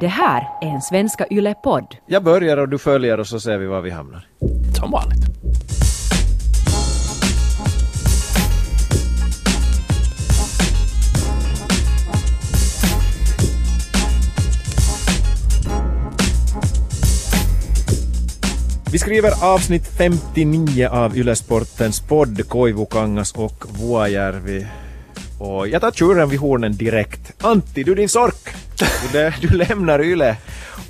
Det här är en Svenska Yle-podd. Jag börjar och du följer och så ser vi var vi hamnar. Som vanligt. Vi skriver avsnitt 59 av Ylesportens podd Koivukangas och Vuojärvi. Och jag tar tjuren vid hornen direkt. Antti, du din sork! Du, du lämnar Yle.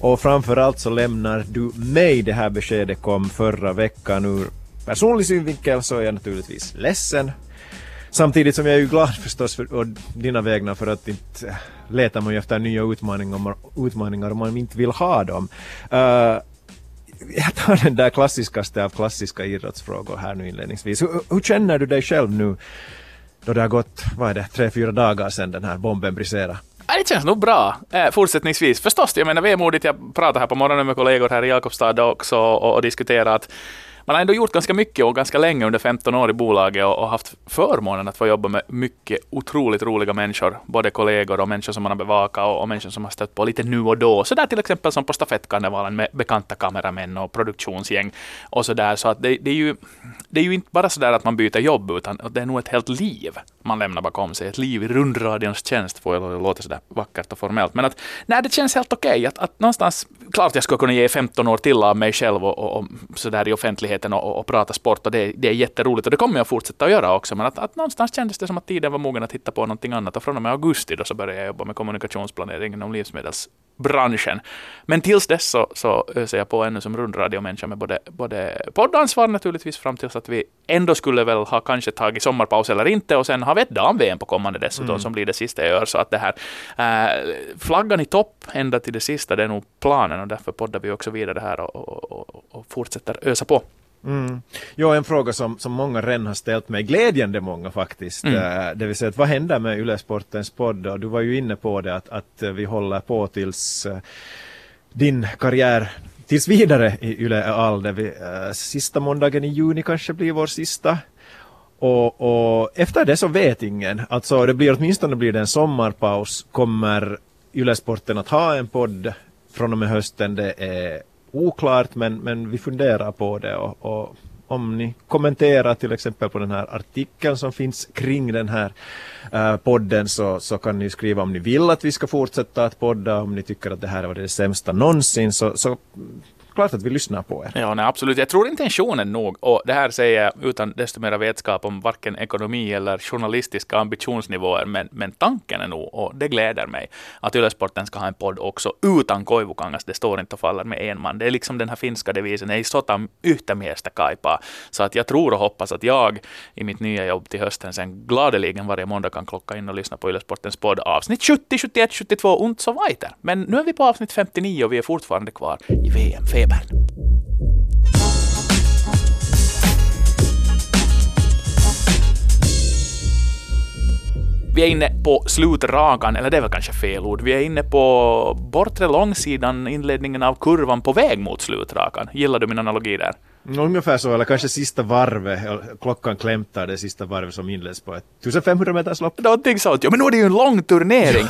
Och framförallt så lämnar du mig. Det här beskedet kom förra veckan. Ur personlig synvinkel så är jag naturligtvis ledsen. Samtidigt som jag är ju glad förstås för och dina vägnar för att inte eh, letar man ju efter nya utmaningar, utmaningar om man inte vill ha dem. Uh, jag tar den där klassiskaste av klassiska idrottsfrågor här nu inledningsvis. Hur, hur, känner du dig själv nu då det har gått, vad är det, tre, fyra dagar sedan den här bomben briserade? Äh, det känns nog bra eh, fortsättningsvis. Förstås, jag menar vemodigt. Jag pratade här på morgonen med kollegor här i Jakobstad också och, och diskuterade att man har ändå gjort ganska mycket och ganska länge under 15 år i bolaget och, och haft förmånen att få jobba med mycket otroligt roliga människor. Både kollegor och människor som man har bevakat och, och människor som har stött på lite nu och då. Så där till exempel som på stafettkarnevalen med bekanta kameramän och produktionsgäng och så där. Så att det, det, är ju, det är ju inte bara så där att man byter jobb utan det är nog ett helt liv man lämnar bakom sig. Ett liv i rundradions tjänst får jag låta sådär vackert och formellt. Men att nej, det känns helt okej. Okay. Att, att någonstans, klart jag skulle kunna ge 15 år till av mig själv och, och, och sådär i offentligheten och, och, prata sport och det, det är jätteroligt och det kommer jag fortsätta att göra också. Men att, att någonstans kändes det som att tiden var mogen att hitta på någonting annat och från och med augusti då så började jag jobba med kommunikationsplanering inom livsmedels branschen. Men tills dess så, så öser jag på ännu som rundradiomänniska med både, både poddansvar naturligtvis fram tills att vi ändå skulle väl ha kanske tagit sommarpaus eller inte och sen har vi ett dam-VM på kommande dessutom mm. som blir det sista jag gör. Så att det här äh, flaggan i topp ända till det sista, det är nog planen och därför poddar vi också vidare här och, och, och, och fortsätter ösa på. Mm. Jo, en fråga som, som många redan har ställt mig, glädjande många faktiskt, mm. äh, det vill säga att vad händer med Ylesportens podd? Och du var ju inne på det att, att vi håller på tills äh, din karriär tills vidare i Yle all. Vi, sista måndagen i juni kanske blir vår sista. Och, och, efter det så vet ingen. Alltså det blir åtminstone blir det en sommarpaus. Kommer Ylesporten att ha en podd från och med hösten? Det är oklart men, men vi funderar på det och, och, om ni kommenterar till exempel på den här artikeln som finns kring den här uh, podden så, så kan ni skriva om ni vill att vi ska fortsätta att podda, om ni tycker att det här var det sämsta någonsin så, så klart att vi lyssnar på er. Ja, nej, absolut. Jag tror intentionen nog, och det här säger jag utan desto mera vetskap om varken ekonomi eller journalistiska ambitionsnivåer, men, men tanken är nog, och det gläder mig, att Ylesporten ska ha en podd också utan Koivukangas. Det står inte och faller med en man. Det är liksom den här finska devisen, ei sota yhtä miestä kaipaa. Så att jag tror och hoppas att jag i mitt nya jobb till hösten sen gladeligen varje måndag kan klocka in och lyssna på Ylesportens podd avsnitt 70, 71, 72 och so weiter. Men nu är vi på avsnitt 59 och vi är fortfarande kvar i VM-feber. Weber. Vi är inne på slutrakan, eller det är väl kanske fel ord. Vi är inne på bortre långsidan, inledningen av kurvan på väg mot slutrakan. Gillar du min analogi där? Ungefär så, eller kanske sista varvet, klockan klämtar det sista varvet som inleds på ett 1500 meters lopp. Någonting sånt, ja men nu är det ju en lång turnering.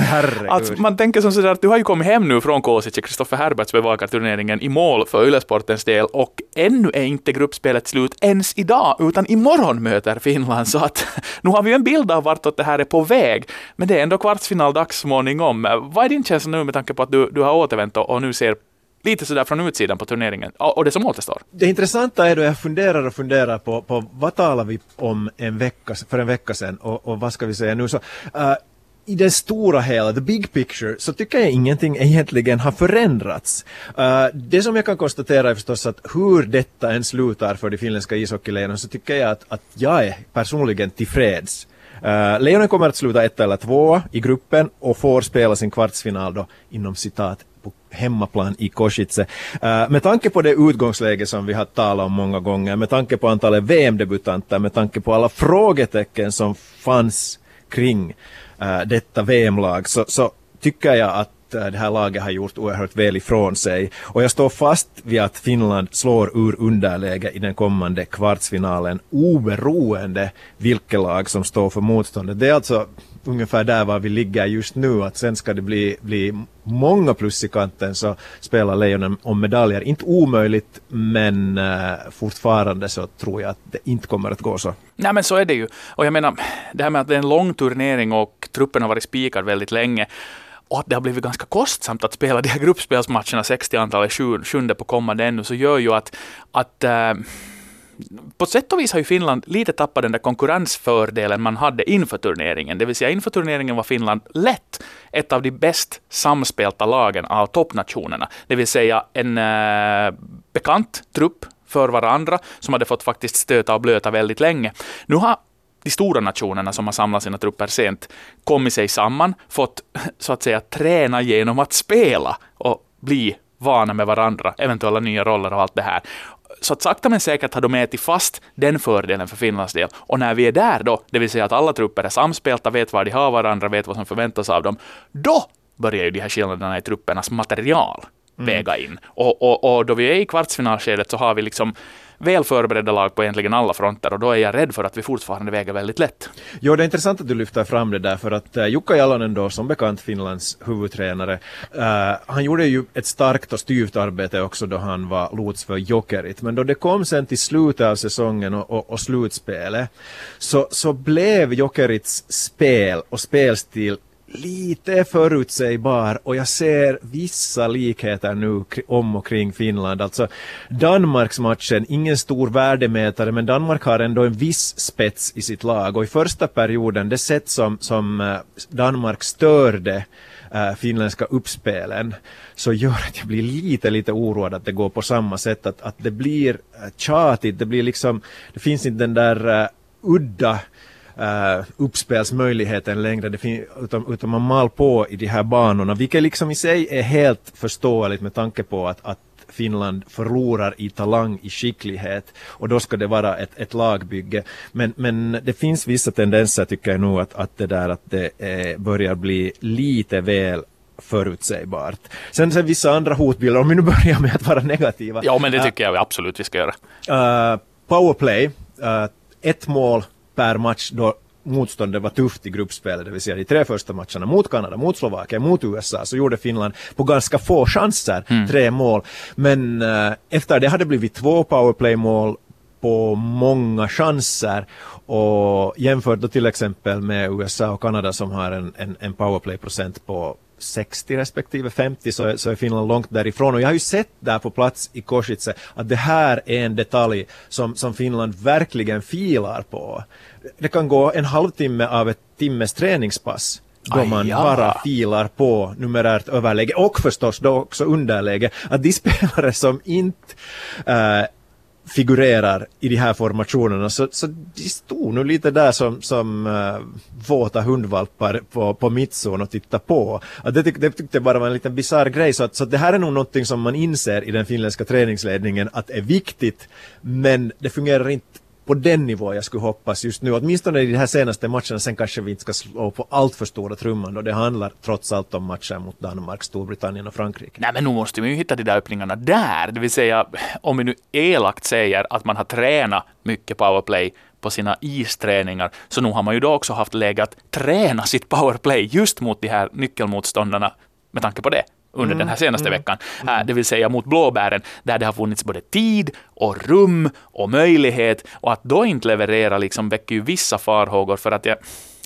alltså, man tänker som sådär att du har ju kommit hem nu från Kosice, Kristoffer Herberts bevakar turneringen i mål för Ylesportens del och ännu är inte gruppspelet slut ens idag, utan imorgon möter Finland. Så att nu har vi ju en bild av vartåt det här är på väg, men det är ändå kvartsfinaldags småningom. Vad är din känsla nu med tanke på att du, du har återvänt och nu ser lite sådär från utsidan på turneringen och det som återstår. Det intressanta är då jag funderar och funderar på, på vad talar vi om en vecka, för en vecka sedan och, och vad ska vi säga nu så uh, i det stora hela, the big picture, så tycker jag ingenting egentligen har förändrats. Uh, det som jag kan konstatera är förstås att hur detta än slutar för de finländska ishockeylejonen så tycker jag att, att jag är personligen tillfreds. Uh, Lejonen kommer att sluta ett eller två i gruppen och får spela sin kvartsfinal då inom citat hemmaplan i Kosice. Uh, eh, med tanke på det utgångsläge som vi har talat om många gånger, med tanke på antalet VM-debutanter, med tanke på alla frågetecken som fanns kring uh, detta VM-lag, så, så, tycker jag att att eh, det här laget har gjort oerhört väl ifrån sig. Och jag står fast vid att Finland slår ur underläge i den kommande kvartsfinalen oberoende vilket lag som står för motståndet. Det är alltså ungefär där var vi ligger just nu. Att sen ska det bli, bli många plus i kanten så spelar Lejonen om medaljer. Inte omöjligt men uh, fortfarande så tror jag att det inte kommer att gå så. Nej men så är det ju. Och jag menar, det här med att det är en lång turnering och truppen har varit spikad väldigt länge och att det har blivit ganska kostsamt att spela de här gruppspelsmatcherna, 60 antal, sjunde på kommande ännu, så gör ju att, att äh, på sätt och vis har ju Finland lite tappat den där konkurrensfördelen man hade inför turneringen. Det vill säga inför turneringen var Finland lätt ett av de bäst samspelta lagen av toppnationerna. Det vill säga en äh, bekant trupp för varandra som hade fått faktiskt stöta och blöta väldigt länge. Nu har de stora nationerna som har samlat sina trupper sent kommit sig samman, fått så att säga träna genom att spela och bli vana med varandra, eventuella nya roller och allt det här så att sakta men säkert har de ätit fast den fördelen för Finlands del. Och när vi är där då, det vill säga att alla trupper är samspelta, vet var de har varandra, vet vad som förväntas av dem, då börjar ju de här skillnaderna i truppernas material väga in. Och, och, och då vi är i kvartsfinalskedet så har vi liksom väl förberedda lag på egentligen alla fronter och då är jag rädd för att vi fortfarande väger väldigt lätt. Jo, det är intressant att du lyfter fram det där för att uh, Jukka Jalonen då som bekant Finlands huvudtränare, uh, han gjorde ju ett starkt och styvt arbete också då han var lots för Jokerit. Men då det kom sen till slutet av säsongen och, och, och slutspelet så, så blev Jokerits spel och spelstil lite förutsägbar och jag ser vissa likheter nu om och kring Finland. Alltså Danmarksmatchen, ingen stor värdemätare men Danmark har ändå en viss spets i sitt lag och i första perioden, det sätt som, som eh, Danmark störde äh, finländska uppspelen så gör att jag blir lite, lite oroad att det går på samma sätt, att, att det blir eh, tjatigt, det blir liksom, det finns inte den där äh, udda uh, uppspelsmöjligheten längre, det utan, utan man mal på i de här banorna, vilket liksom i sig är helt förståeligt med tanke på att, att Finland förlorar i talang, i skicklighet och då ska det vara ett, ett lagbygge. Men, men det finns vissa tendenser tycker jag nog att, att det där att det eh, börjar bli lite väl förutsägbart. Sen, sen vissa andra hotbilder, om vi nu börjar med att vara negativa. Ja, men det tycker uh, jag absolut vi ska göra. Uh, powerplay, uh, ett mål per match då motståndet var tufft i gruppspelet, det vill säga de tre första matcherna mot Kanada, mot Slovakien, mot USA, så gjorde Finland på ganska få chanser mm. tre mål. Men äh, efter det hade blivit två powerplay-mål på många chanser och jämfört då till exempel med USA och Kanada som har en, en, en powerplay-procent på 60 respektive 50 så är, så är Finland långt därifrån. Och jag har ju sett där på plats i Košice att det här är en detalj som, som Finland verkligen filar på. Det kan gå en halvtimme av ett timmes träningspass då man ja. bara filar på numerärt överläge och förstås då också underläge. Att de spelare som inte äh, figurerar i de här formationerna så, så de stod nu lite där som, som uh, våta hundvalpar på, på mittzon och tittade på. Att det, tyck, det tyckte jag bara var en liten bisarr grej så, att, så att det här är nog någonting som man inser i den finländska träningsledningen att är viktigt men det fungerar inte på den nivå jag skulle hoppas just nu. Åtminstone i de här senaste matcherna. Sen kanske vi inte ska slå på allt för stora trumman då det handlar trots allt om matcher mot Danmark, Storbritannien och Frankrike. Nej men nu måste vi ju hitta de där öppningarna där. Det vill säga om vi nu elakt säger att man har tränat mycket powerplay på sina isträningar, så nu har man ju då också haft läge att träna sitt powerplay just mot de här nyckelmotståndarna med tanke på det under mm, den här senaste mm, veckan, mm. det vill säga mot blåbären, där det har funnits både tid och rum och möjlighet och att då inte leverera liksom väcker ju vissa farhågor för att jag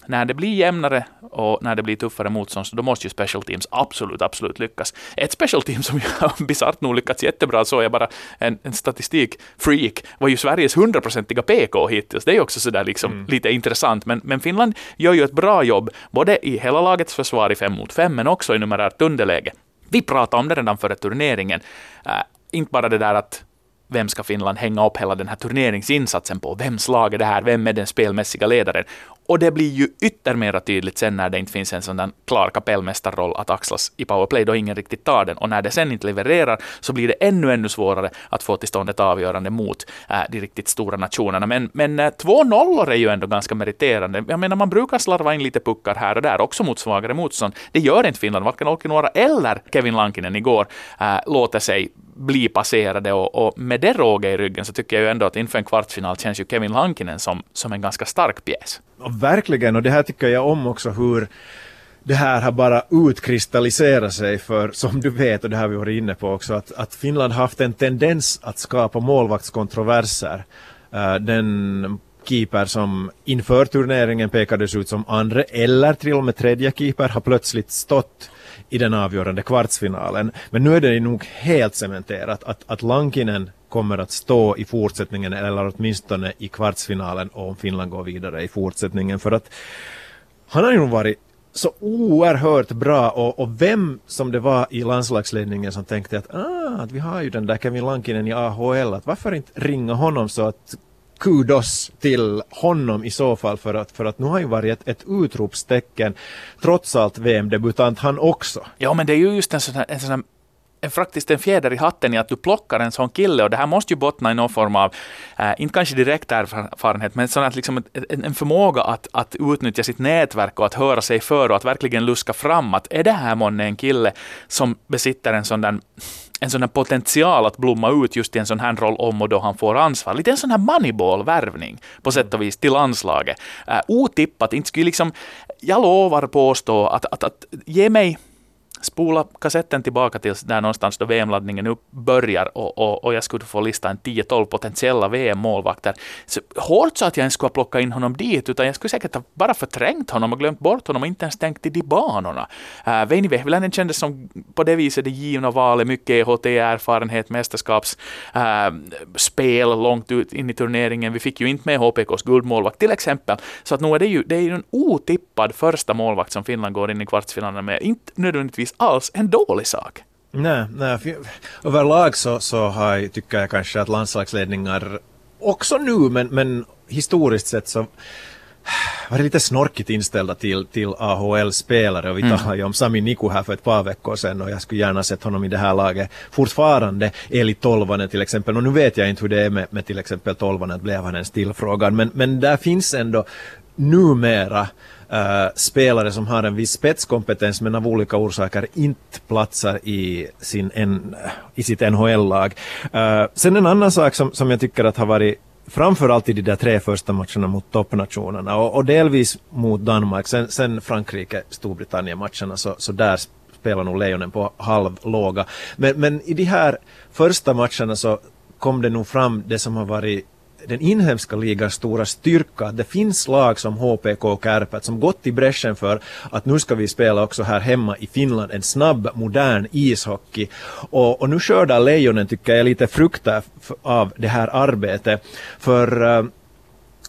när det blir jämnare och när det blir tuffare motstånd, så då måste ju special teams absolut, absolut lyckas. Ett special team som bisarrt nog lyckats jättebra, så jag bara en, en statistikfreak, var ju Sveriges hundraprocentiga PK hittills. Det är ju också sådär liksom mm. lite intressant, men, men Finland gör ju ett bra jobb, både i hela lagets försvar i fem mot fem, men också i numerärt underläge. Vi pratade om det redan före turneringen. Äh, inte bara det där att vem ska Finland hänga upp hela den här turneringsinsatsen på? Vems lag är det här? Vem är den spelmässiga ledaren? Och det blir ju yttermera tydligt sen när det inte finns en sån där klar kapellmästarroll att axlas i powerplay då ingen riktigt tar den. Och när det sen inte levererar så blir det ännu, ännu svårare att få till stånd ett avgörande mot äh, de riktigt stora nationerna. Men, men äh, två nollor är ju ändå ganska meriterande. Jag menar, man brukar slarva in lite puckar här och där också mot svagare motstånd. Det gör inte Finland. Varken Olkinuora eller Kevin Lankinen igår äh, låter sig bli passerade och, och, med det råge i ryggen så tycker jag ju ändå att inför en kvartsfinal känns ju Kevin Lankinen som, som en ganska stark pjäs. Och verkligen, och det här tycker jag om också hur det här har bara utkristalliserat sig för, som du vet, och det här vi varit inne på också, att, att Finland haft en tendens att skapa målvaktskontroverser. Uh, den keeper som inför turneringen pekades ut som andra eller till och med tredje keeper har plötsligt stått i den avgörande kvartsfinalen. Men nu är det nog helt cementerat att, att Lankinen kommer att stå i fortsättningen eller åtminstone i kvartsfinalen om Finland går vidare i fortsättningen för att han har ju varit så oerhört bra och, och, vem som det var i landslagsledningen som tänkte att, ah, att vi har ju den där Kevin Lankinen i AHL, att varför inte ringa honom så att kudos till honom i så fall för att, för att nu har ju varit ett, ett utropstecken trots allt VM-debutant han också. Ja men det är ju just en sån här, en sån här faktiskt en fjäder i hatten i att du plockar en sån kille och det här måste ju bottna i någon form av, eh, inte kanske direkt erfarenhet, men sån att liksom en, en förmåga att, att utnyttja sitt nätverk och att höra sig för och att verkligen luska fram att är det här månne en kille som besitter en sån där en sån här potential att blomma ut just i en sån här roll om och då han får ansvar. Lite en sån här moneyball-värvning på sätt och vis till landslaget. Uh, otippat, inte skulle liksom, jag lovar påstå att, att, att ge mig spola kassetten tillbaka till där någonstans då VM-laddningen nu börjar och, och, och jag skulle få lista en 10-12 potentiella VM-målvakter. Så hårt så att jag ens skulle ha plockat in honom dit, utan jag skulle säkert ha bara förträngt honom och glömt bort honom och inte ens tänkt i de banorna. Äh, Veini Vehviläinen kändes som på det viset det givna valet, mycket EHT-erfarenhet, mästerskapsspel äh, långt ut in i turneringen. Vi fick ju inte med HPKs guldmålvakt till exempel. Så att nu är det ju, det är ju en otippad första målvakt som Finland går in i kvartsfinalen med. Inte nödvändigtvis alls en dålig sak. Nej, nej överlag så, så har jag, tycker jag kanske att landslagsledningar också nu, men, men historiskt sett så var det lite snorkigt inställda till, till AHL-spelare och vi mm. talade ju om Sami Niku här för ett par veckor sedan och jag skulle gärna sett honom i det här laget fortfarande. Eli Tolvanen till exempel och nu vet jag inte hur det är med, med till exempel Tolvanen, blev han ens tillfrågad men, men där finns ändå numera äh, spelare som har en viss spetskompetens men av olika orsaker inte platsar i, sin en, i sitt NHL-lag. Äh, eh, sen en annan sak som, som jag tycker att har varit framförallt i de där tre första matcherna mot toppnationerna och, och delvis mot Danmark, sen, sen Frankrike, Storbritannien-matcherna så, så där spelar nog Lejonen på halvlåga. Men, men i de här första matcherna så kom det nog fram det som har varit den inhemska ligans stora styrka. Det finns lag som HPK och Kärpät som gått i bräschen för att nu ska vi spela också här hemma i Finland en snabb, modern ishockey. Och, och nu skördar Lejonen, tycker jag, lite frukter av det här arbetet. För uh,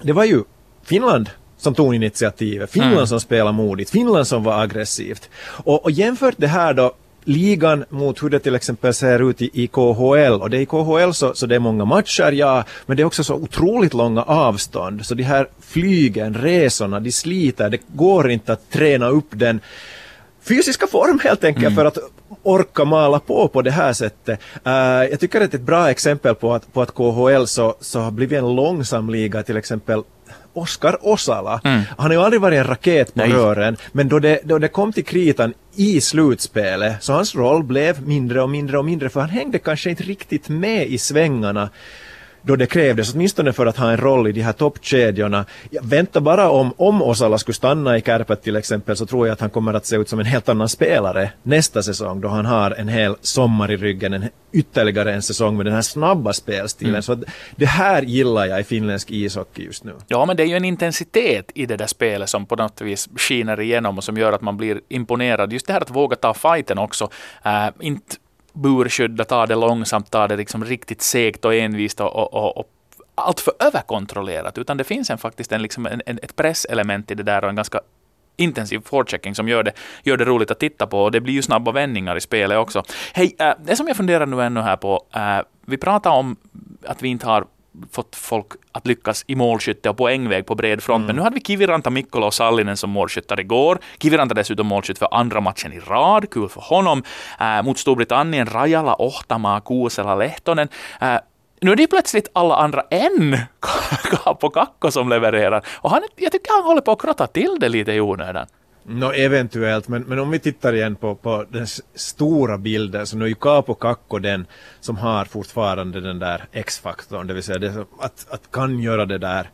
det var ju Finland som tog initiativet, Finland mm. som spelade modigt, Finland som var aggressivt. Och, och jämfört det här då ligan mot hur det till exempel ser ut i, i KHL. Och det är i KHL så, så det är många matcher, ja, men det är också så otroligt långa avstånd. Så de här flygen, resorna, de sliter. Det går inte att träna upp den fysiska form helt enkelt mm. för att orka mala på på det här sättet. Uh, jag tycker att det är ett bra exempel på att, på att KHL så, så har blivit en långsam liga till exempel Oskar Osala. Mm. Han har ju aldrig varit en raket på Nej. rören, men då det, då det kom till kritan i slutspelet så hans roll blev mindre och mindre och mindre för han hängde kanske inte riktigt med i svängarna då det krävdes, åtminstone för att ha en roll i de här toppkedjorna. Vänta bara om, om Osala skulle stanna i Kärpät till exempel så tror jag att han kommer att se ut som en helt annan spelare nästa säsong då han har en hel sommar i ryggen, en, ytterligare en säsong med den här snabba spelstilen. Mm. Så det här gillar jag i finländsk ishockey just nu. Ja, men det är ju en intensitet i det där spelet som på något vis skiner igenom och som gör att man blir imponerad. Just det här att våga ta fighten också. Uh, inte burskydda, ta det långsamt, ta det liksom riktigt segt och envist och, och, och, och allt för överkontrollerat, utan det finns en, faktiskt en, liksom en, en, ett presselement i det där och en ganska intensiv forechecking som gör det, gör det roligt att titta på. Och det blir ju snabba vändningar i spelet också. Hej, äh, det som jag funderar nu ännu här på, äh, vi pratar om att vi inte har fått folk att lyckas i målskytte och poängväg på bred front. Mm. Men nu hade vi Kiviranta, Mikkola och Sallinen som målskyttar igår. Kiviranta dessutom målskytt för andra matchen i rad, kul för honom. Äh, mot Storbritannien, Rajala, Ohtama, Kuusela, Lehtonen. Äh, nu är det plötsligt alla andra än Kaapo Kakko som levererar. Och han, jag tycker han håller på att krotta till det lite i onödan. No, eventuellt, men, men om vi tittar igen på, på den stora bilden så nu är ju Capo Kakko den som har fortfarande den där X-faktorn, det vill säga det, att, att kan göra det där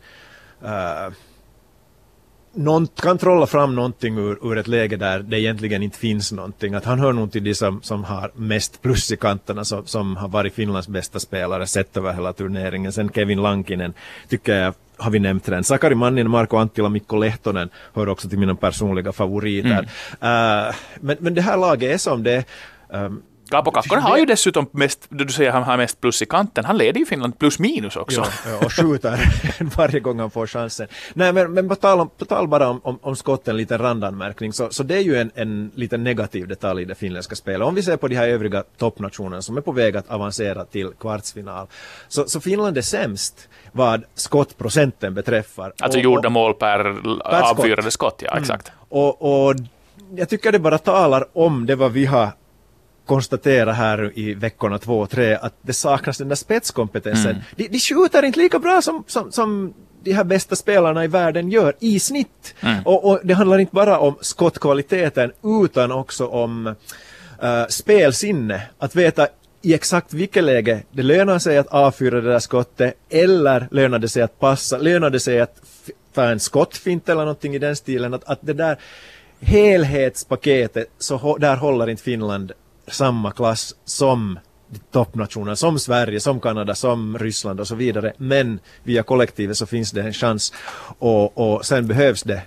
uh, någon, kan trolla fram någonting ur, ur ett läge där det egentligen inte finns någonting. Att han hör nog till de som, som har mest plus i kanterna, som, som har varit Finlands bästa spelare sett över hela turneringen. Sen Kevin Lankinen tycker jag har vi nämnt redan. Sakari Manninen, Marko Anttila, Mikko Lehtonen hör också till mina personliga favoriter. Mm. Uh, men, men det här laget är som det um, Kaapo Kakkonen har ju dessutom mest, du säger han har mest plus i kanten, han leder ju Finland plus minus också. Ja, och skjuter varje gång han får chansen. Nej men, men på, tal om, på tal bara om, om, om skotten, lite randanmärkning, så, så det är ju en, en lite negativ detalj i det finländska spelet. Om vi ser på de här övriga toppnationerna som är på väg att avancera till kvartsfinal, så, så Finland är sämst vad skottprocenten beträffar. Alltså och, gjorda mål per, per avfyrade skott, ja mm. exakt. Mm. Och, och jag tycker det bara talar om det vad vi har konstatera här i veckorna två och tre att det saknas den där spetskompetensen. Mm. De, de skjuter inte lika bra som, som, som de här bästa spelarna i världen gör i snitt. Mm. Och, och, det handlar inte bara om skottkvaliteten utan också om uh, spelsinne. Att veta i exakt vilket läge det lönar sig att avfyra det där skottet eller lönar det sig att passa, lönar det sig att ta en skottfint eller någonting i den stilen. Att, att det där helhetspaketet, så där håller inte Finland samma klass som toppnationer som Sverige, som Kanada, som Ryssland och så vidare. Men via kollektivet så finns det en chans och, och sen behövs det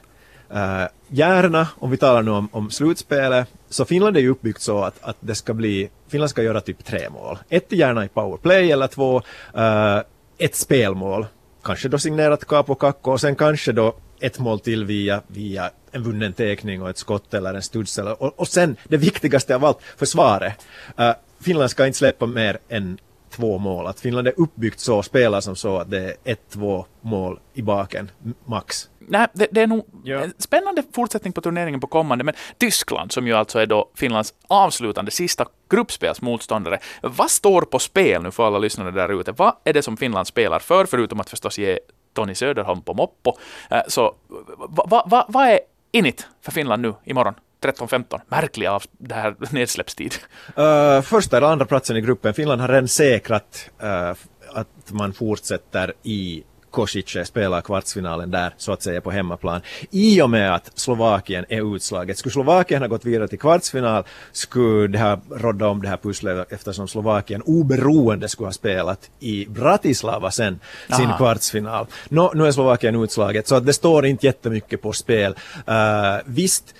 eh, uh, gärna, om vi talar nu om, om slutspelet, så Finland är ju uppbyggt så att, att det ska bli, Finland ska göra typ tre mål. Ett gärna i powerplay eller två, uh, ett spelmål, kanske då signerat Capo Kakko och sen kanske då ett mål till via, via en vunnen tekning och ett skott eller en studs. Eller, och, och sen det viktigaste av allt, försvaret. Uh, Finland ska inte släppa mer än två mål. Att Finland är uppbyggt så, spelar som så att det är ett, två mål i baken, max. Nej, det, det är nog ja. en spännande fortsättning på turneringen på kommande, men Tyskland, som ju alltså är då Finlands avslutande sista gruppspelsmotståndare, vad står på spel nu för alla lyssnare där ute? Vad är det som Finland spelar för, förutom att förstås ge Tony Söderholm på Moppo? Äh, så vad va, va, va är init för Finland nu imorgon? 13-15. Märklig av det här nedsläppstid. Uh, första eller andra platsen i gruppen. Finland har redan säkrat uh, att man fortsätter i Kosice spelar kvartsfinalen där så att säga på hemmaplan. I och med att Slovakien är utslaget. Skulle Slovakien ha gått vidare till kvartsfinal skulle det ha rådda om det här pusslet eftersom Slovakien oberoende skulle ha spelat i Bratislava sen sin Aha. kvartsfinal. Nå, nu är Slovakien utslaget så att det står inte jättemycket på spel. Uh, visst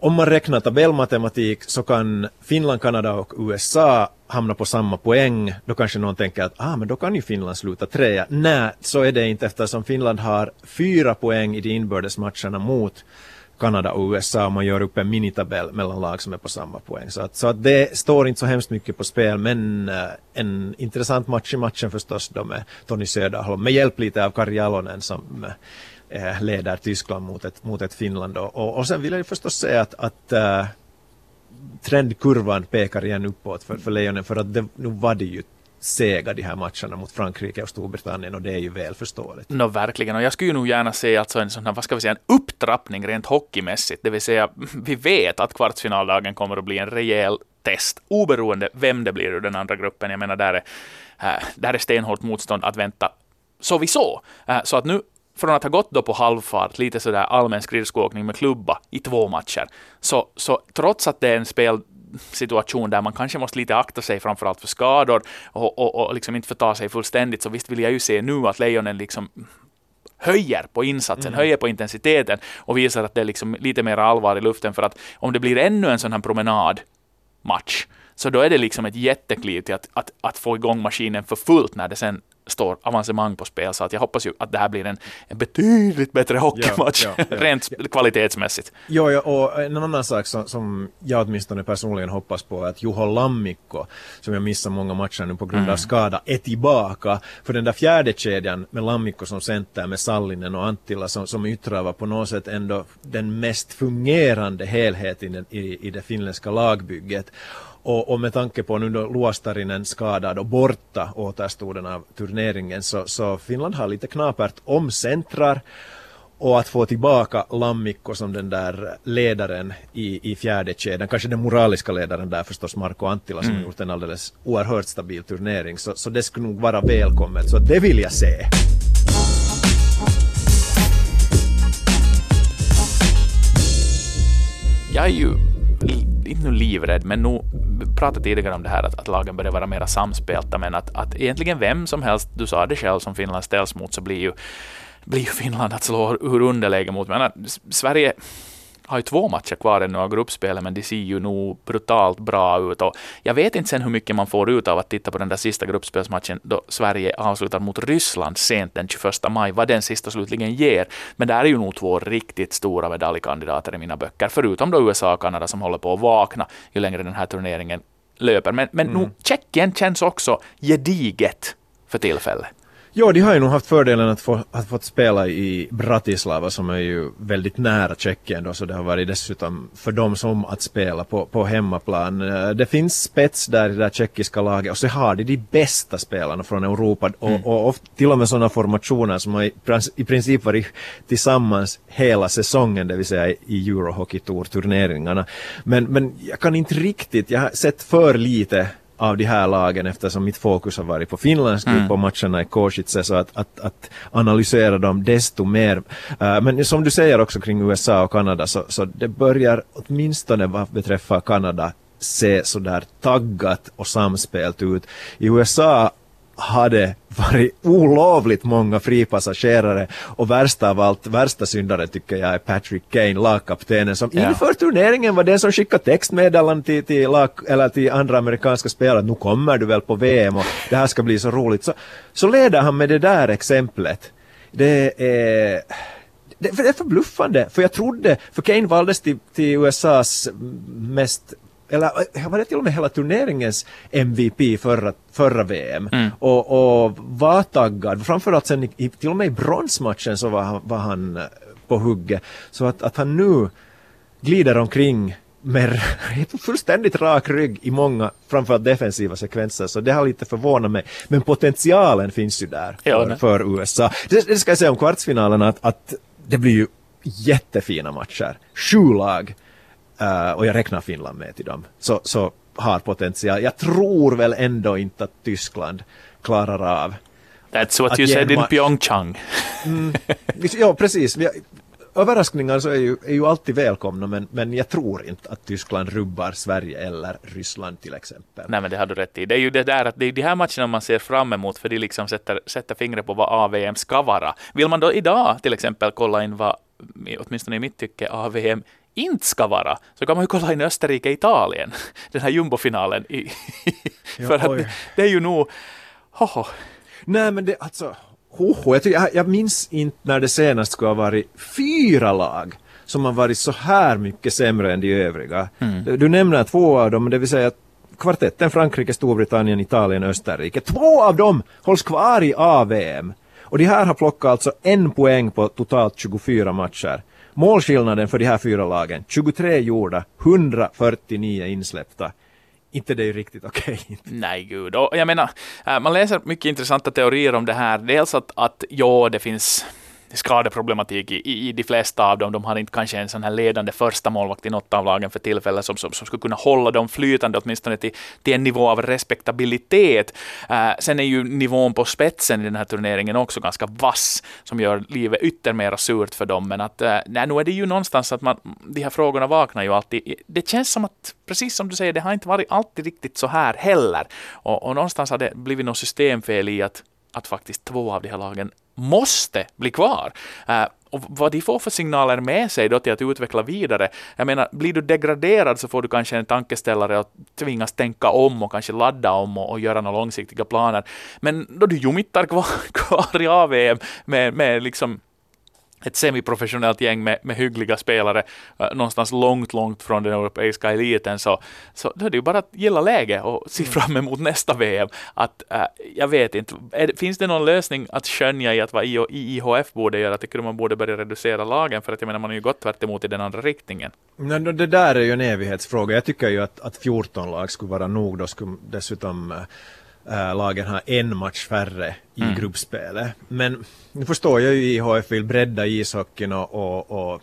om man räknar tabellmatematik så kan Finland, Kanada och USA hamnar på samma poäng. Då kanske någon tänker att ah, men då kan ju Finland sluta trea. Nej, så är det inte eftersom Finland har fyra poäng i de inbördes matcherna mot Kanada och USA och man gör upp en minitabell mellan lag som är på samma poäng. Så att, så att det står inte så hemskt mycket på spel men eh, en intressant match i matchen förstås då med Tony Söderholm med hjälp lite av Kari Jalonen som eh, leder Tyskland mot ett, mot ett Finland. Och, och sen vill jag förstås säga att, att eh, trendkurvan pekar igen uppåt för, för Lejonen för att det, nu var det ju sega de här matcherna mot Frankrike och Storbritannien och det är ju väl förståeligt. No, verkligen, och jag skulle ju nog gärna se alltså en sån här, vad ska vi säga, en upptrappning rent hockeymässigt, det vill säga vi vet att kvartsfinaldagen kommer att bli en rejäl test, oberoende vem det blir ur den andra gruppen. Jag menar, där är, där är stenhårt motstånd att vänta så vi så. Eh, så att nu från att ha gått då på halvfart, lite sådär allmän skridskoåkning med klubba i två matcher, så, så trots att det är en spelsituation där man kanske måste lite akta sig framförallt för skador och, och, och liksom inte förta sig fullständigt, så visst vill jag ju se nu att Lejonen liksom höjer på insatsen, mm. höjer på intensiteten och visar att det är liksom lite mer allvar i luften för att om det blir ännu en sån här promenadmatch så då är det liksom ett jättekliv till att, att, att få igång maskinen för fullt när det sen står avancemang på spel, så att jag hoppas ju att det här blir en, en betydligt bättre hockeymatch, Ja, ja, ja. rent kvalitetsmässigt. Jo, ja, och en annan sak som, som jag åtminstone personligen hoppas på är att Juho Lammikko, som jag missar många matcher nu på grund av skada, är tillbaka. För den där fjärde kedjan med Lammikko som center, med Sallinen och Anttila som, som yttrar var på något sätt ändå den mest fungerande helheten i, i, i det finländska lagbygget. Och, och med tanke på nu då Luostarinen skadad och borta återstoden av turneringen så, så Finland har lite knapert om centrar och att få tillbaka Lammikko som den där ledaren i, i fjärde kedjan, kanske den moraliska ledaren där förstås, Marko Anttila som har gjort en alldeles oerhört stabil turnering, så, så det skulle nog vara välkommet, så det vill jag se. Jag är ju inte nu livrädd, men nu pratade tidigare om det här att, att lagen börjar vara mera samspelta, men att, att egentligen vem som helst, du sa det själv, som Finland ställs mot, så blir ju, blir ju Finland att slå ur underläge mot. Men Sverige har ju två matcher kvar ännu av gruppspelet, men de ser ju nog brutalt bra ut. Och jag vet inte sen hur mycket man får ut av att titta på den där sista gruppspelsmatchen då Sverige avslutar mot Ryssland sent den 21 maj, vad den sista slutligen ger. Men där är ju nog två riktigt stora medaljkandidater i mina böcker, förutom då USA och Kanada som håller på att vakna ju längre den här turneringen löper. Men, men nog, Tjeckien känns också gediget för tillfället. Jo, de har ju nog haft fördelen att få att fått spela i Bratislava som är ju väldigt nära Tjeckien då, så det har varit dessutom för dem som att spela på, på hemmaplan. Eh, Det finns spets där i det där tjeckiska laget och så har de de bästa spelarna från Europa och, och, och till och med sådana formationer som har i, i princip varit tillsammans hela säsongen, det vill säga i Eurohockey Tour-turneringarna. Men, men jag kan inte riktigt, jag har sett för lite av de här lagen eftersom mitt fokus har varit på Finlands grupp och matcherna i Kosice så att, att, att analysera dem desto mer. Eh, men som du säger också kring USA och Kanada så, så det börjar åtminstone vad beträffar Kanada se sådär taggat och samspelt ut. I USA hade varit olovligt många fripassagerare och värsta av allt, värsta syndaren tycker jag är Patrick Kane, lagkaptenen som Ja. inför turneringen var den som skickade textmeddelanden till, till, lag, eller till andra amerikanska spelare nu kommer du väl på VM och det här ska bli så roligt. Så, så leder han med det där exemplet. Det är det är förbluffande, för jag trodde, för Kane valdes till, till USAs mest eller var det till och med hela turneringens MVP förra, förra VM och, och var taggad, framförallt sen i, till och med i bronsmatchen så var han, var han eh, på hugget. Så att, att han nu glider omkring med fullständigt rak rygg i många, framförallt defensiva sekvenser, så det har lite förvånat mig. Men potentialen finns ju där för, för USA. Det, det ska jag säga om kvartsfinalen att, att det blir ju jättefina matcher. Sju lag, eh, och jag räknar Finland med till dem, så, så har potential. Jag tror väl ändå inte att Tyskland klarar av That's what you said in. Pyeongchang. Ja, precis. Överraskningar så är ju, är ju alltid välkomna, men, men jag tror inte att Tyskland rubbar Sverige eller Ryssland till exempel. Nej, men det har du rätt i. Det är ju det där att det är de här matcherna man ser fram emot, för de liksom sätter, sätter fingret på vad AVM ska vara. Vill man då idag till exempel kolla in vad, åtminstone i mitt tycke, AVM inte ska vara, så kan man ju kolla in Österrike-Italien, den här jumbofinalen. I, för att oj. det, det är ju nog... Hoho. Nej, men det alltså, hoho, jag, tycker, jag, jag minns inte när det senast skulle ha varit fyra lag som har varit så här mycket sämre än de övriga. Du, du nämner två av dem, det vill säga kvartetten Frankrike, Storbritannien, Italien, Österrike. Två av dem hålls kvar i AVM. Och de här har plockat alltså en poäng på totalt 24 matcher. Målskillnaden för de här fyra lagen, 23 gjorda, 149 insläppta. Inte det är ju riktigt okej. Nej, gud. Och jag menar, äh, man läser mycket intressanta teorier om det här. Dels att, att ja, det finns skadeproblematik i, i, i de flesta av dem. De har inte kanske en sån här ledande första målvakt i något av lagen för tillfället som, som, som skulle kunna hålla dem flytande åtminstone till, till en nivå av respektabilitet. Uh, sen är ju nivån på spetsen i den här turneringen också ganska vass, som gör livet yttermera surt för dem. Men att, uh, nej, nu är det ju någonstans att man, de här frågorna vaknar ju alltid. Det känns som att, precis som du säger, det har inte varit alltid riktigt så här heller. Och, och någonstans har det blivit något systemfel i att att faktiskt två av de här lagen måste bli kvar. Uh, och vad de får för signaler med sig då till att utveckla vidare. Jag menar, blir du degraderad så får du kanske en tankeställare och tvingas tänka om och kanske ladda om och, och göra några långsiktiga planer. Men då du jumittar kvar, kvar i AVM med, med liksom ett semiprofessionellt gäng med, med hyggliga spelare uh, någonstans långt, långt från den europeiska eliten, så, så då är det ju bara att gilla läget och se mm. fram emot nästa VM. Att, uh, jag vet inte, är, finns det någon lösning att skönja i att vad IIHF borde göra? Tycker du man borde börja reducera lagen? För att jag menar, man har ju gått tvärt emot i den andra riktningen. Nej, det där är ju en evighetsfråga. Jag tycker ju att, att 14 lag skulle vara nog. Då skulle dessutom uh, äh, lagen har en match färre i mm. gruppspelet. Men nu förstår jag ju IHF vill bredda ishockeyn och, och, och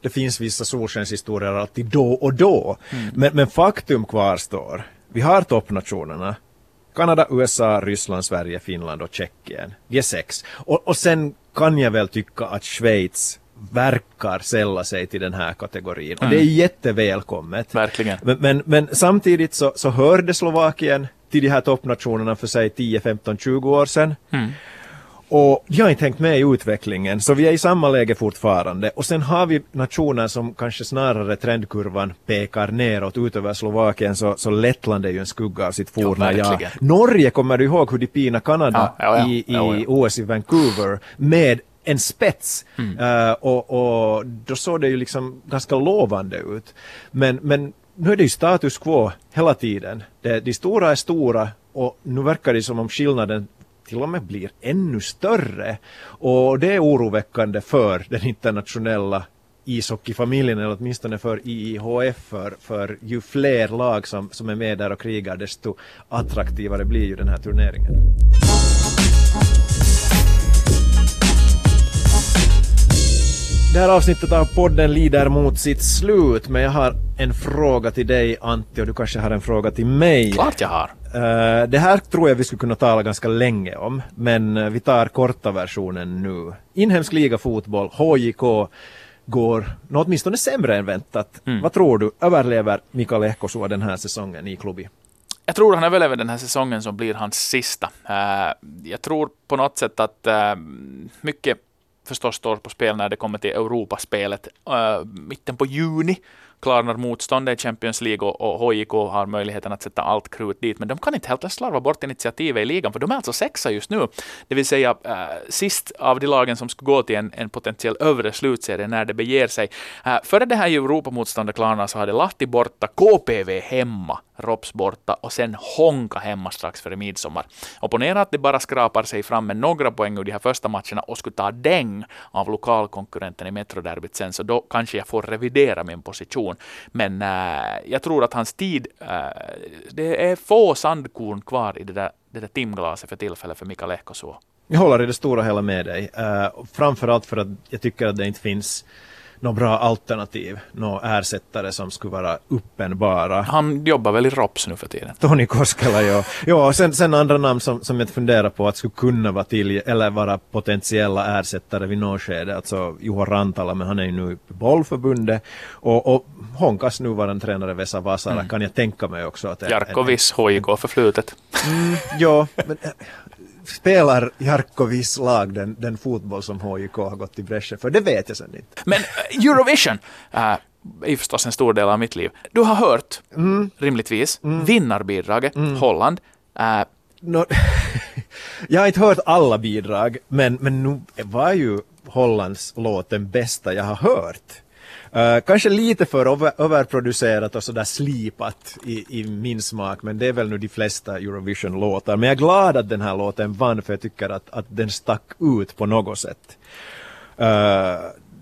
det finns vissa solskenshistorier alltid då och då. Mm. Men, men faktum kvarstår. Vi har toppnationerna. Kanada, USA, Ryssland, Sverige, Finland och Tjeckien. Vi är sex. Och, och sen kan jag väl tycka att Schweiz verkar sälla sig till den här kategorin. Och mm. det är jättevälkommet. Verkligen. Men, men, men samtidigt så, så hörde Slovakien till de här toppnationerna för sig 10, 15, 20 år sedan. Mm. Och de har inte hängt med i utvecklingen, så vi är i samma läge fortfarande. Och sen har vi nationer som kanske snarare trendkurvan pekar neråt utöver Slovakien, så, så Lettland är ju en skugga av sitt forna ja, Norge, kommer du ihåg hur de pina Kanada ja, ja, i, i OS i Vancouver med en spets. Mm. Uh, och, och då såg det ju liksom ganska lovande ut. Men, men nu är det ju status quo hela tiden. Det, de stora är stora och nu verkar det som om skillnaden till och med blir ännu större. Och det är oroväckande för den internationella ishockeyfamiljen eller åtminstone för IIHF för, för ju fler lag som, som är med där och krigar desto attraktivare blir ju den här turneringen. Det här avsnittet av podden lider mot sitt slut, men jag har en fråga till dig Antti och du kanske har en fråga till mig. Klart jag har. Uh, det här tror jag vi skulle kunna tala ganska länge om, men uh, vi tar korta versionen nu. Inhemsk liga fotboll, HJK, går något åtminstone sämre än väntat. Mm. Vad tror du, överlever Mikael Ehkosua den här säsongen i klubbi? Jag tror han överlever den här säsongen som blir hans sista. Uh, jag tror på något sätt att mycket förstås står på spel när det kommer till Europaspelet äh, mitten på juni klarnar motståndet i Champions League och, och HJK har möjligheten att sätta allt krut dit. Men de kan inte helt slarva bort initiativet i ligan, för de är alltså sexa just nu. Det vill säga äh, sist av de lagen som skulle gå till en, en potentiell övre slutserie när det beger sig. Äh, före det här Europamotståndet klarnar så hade Lahti borta, KPV hemma, Rops borta och sen Honka hemma strax före midsommar. Och ponera att de bara skrapar sig fram med några poäng ur de här första matcherna och skulle ta däng av lokalkonkurrenten i Metroderbyt sen, så då kanske jag får revidera min position person. Men äh, jag tror att hans tid, äh, det är få sandkorn kvar i det där, det där timglaset för tillfället för Mikael Ehkosuo. Jag håller i det stora hela med dig. Uh, framförallt för att jag tycker att det inte finns något bra alternativ, några ersättare som skulle vara uppenbara. Han jobbar väl i ROPS nu för tiden? Tony Koskela, ja. ja sen, sen andra namn som, som jag funderar på att skulle kunna vara till eller vara potentiella ersättare vid något skede. Alltså Juho Rantala, men han är ju nu i bollförbundet. Och, och Honkas nuvarande tränare Vesa Vasara mm. kan jag tänka mig också. att Jarkovis, HIK förflutet. Mm, ja, men spelar Jarkovis lag den, den fotboll som HJK har gått i bräschen för? Det vet jag sen inte. Men uh, Eurovision uh, är förstås en stor del av mitt liv. Du har hört, mm. rimligtvis, mm. vinnarbidraget, mm. Holland. Uh, no, jag har inte hört alla bidrag, men, men nu var ju Hollands låt den bästa jag har hört. Uh, kanske lite för över, överproducerat och sådär slipat i, i min smak, men det är väl nu de flesta Eurovision-låtar. Men jag är glad att den här låten vann, för jag tycker att, att den stack ut på något sätt. Uh,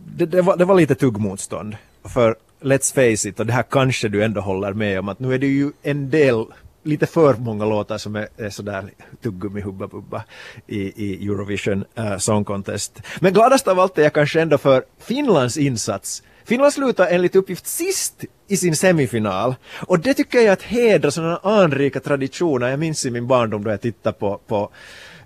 det, det, var, det var lite tuggmotstånd. För let's face it, och det här kanske du ändå håller med om, att nu är det ju en del lite för många låtar som är, är sådär tuggummi hubba bubba i, i Eurovision uh, Song Contest. Men gladast av allt är jag kanske ändå för Finlands insats Finland slutar enligt uppgift sist i sin semifinal. Och det tycker jag är att hedra sådana anrika traditioner. Jag minns i min barndom då jag tittade på, på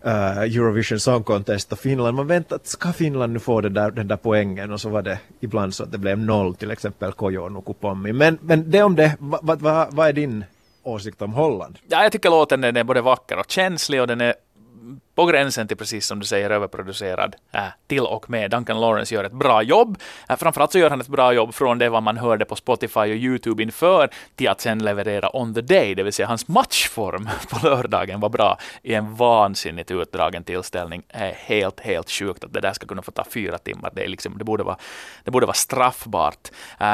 uh, Eurovision Song Contest och Finland. Man väntade, ska Finland nu få det där, den där poängen? Och så var det ibland så att det blev noll, till exempel Kojo Nukupommi. Men, men det om det, vad va, va, va är din åsikt om Holland? Ja, jag tycker låten den är både vacker och känslig och den är på gränsen till precis som du säger överproducerad äh, till och med. Duncan Lawrence gör ett bra jobb. Äh, framförallt så gör han ett bra jobb från det vad man hörde på Spotify och YouTube inför till att sen leverera on the day, det vill säga hans matchform på lördagen var bra i en vansinnigt utdragen tillställning. Äh, helt, helt sjukt att det där ska kunna få ta fyra timmar. Det, är liksom, det, borde, vara, det borde vara straffbart. Äh,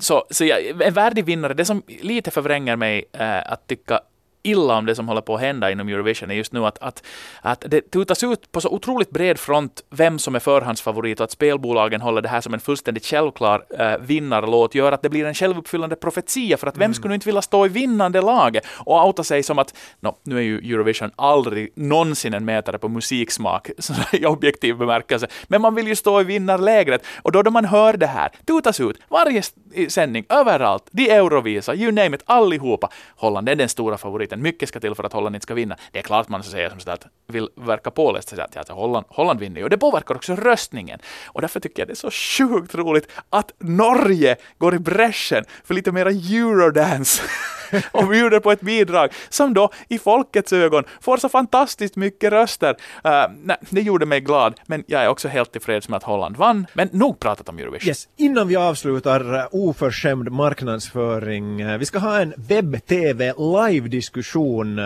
så, så jag, en värdig vinnare, det som lite förvränger mig äh, att tycka illa om det som håller på att hända inom Eurovision är just nu att, att, att det tutas ut på så otroligt bred front vem som är förhandsfavorit och att spelbolagen håller det här som en fullständigt självklar äh, vinnarlåt gör att det blir en självuppfyllande profetia för att vem mm. skulle inte vilja stå i vinnande laget och outa sig som att no, nu är ju Eurovision aldrig någonsin en mätare på musiksmak i objektiv bemärkelse men man vill ju stå i vinnarlägret och då då man hör det här tutas ut varje sändning överallt, de Eurovisa, you name it, allihopa. Holland är den stora favoriten favoriten. Mycket ska till för att Holland inte ska vinna. Det är klart man säger som sådär att vill verka påläst, så att Holland, Holland vinner ju. Och det påverkar också röstningen. Och därför tycker jag det är så sjukt roligt att Norge går i bräschen för lite mera eurodance. och bjuder på ett bidrag som då i folkets ögon får så fantastiskt mycket röster. Uh, nej, det gjorde mig glad, men jag är också helt tillfreds med att Holland vann. Men nog pratat om Eurovision. Yes. Innan vi avslutar äh, oförskämd marknadsföring, äh, vi ska ha en webb-tv live-diskussion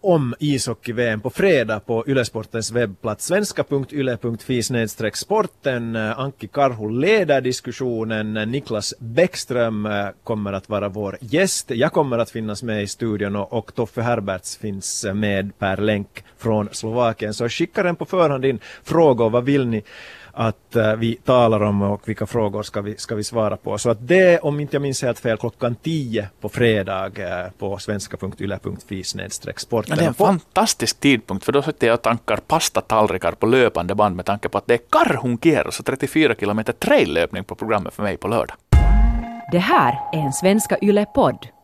om ishockey-VM på fredag på Ylesportens webbplats svenska.yle.fi sporten. Anki Karhu leder diskussionen. Niklas Bäckström eh, kommer att vara vår gäst. Jag kommer att finnas med i studion och, Toffe Herberts finns med per länk från Slovakien. Så skicka den på förhand in frågor. Vad vill ni att uh, vi talar om och vilka frågor ska vi, ska vi svara på. Så att det, om inte jag minns helt fel, klockan 10 på fredag uh, på svenska.yle.fi sport. det är en fantastisk tidpunkt, för då sitter jag och tankar pastatallrikar på löpande band med tanke på att det är Karhunkeros och 34 kilometer traillöpning på programmet för mig på lördag. Det här är en Svenska Yle-podd.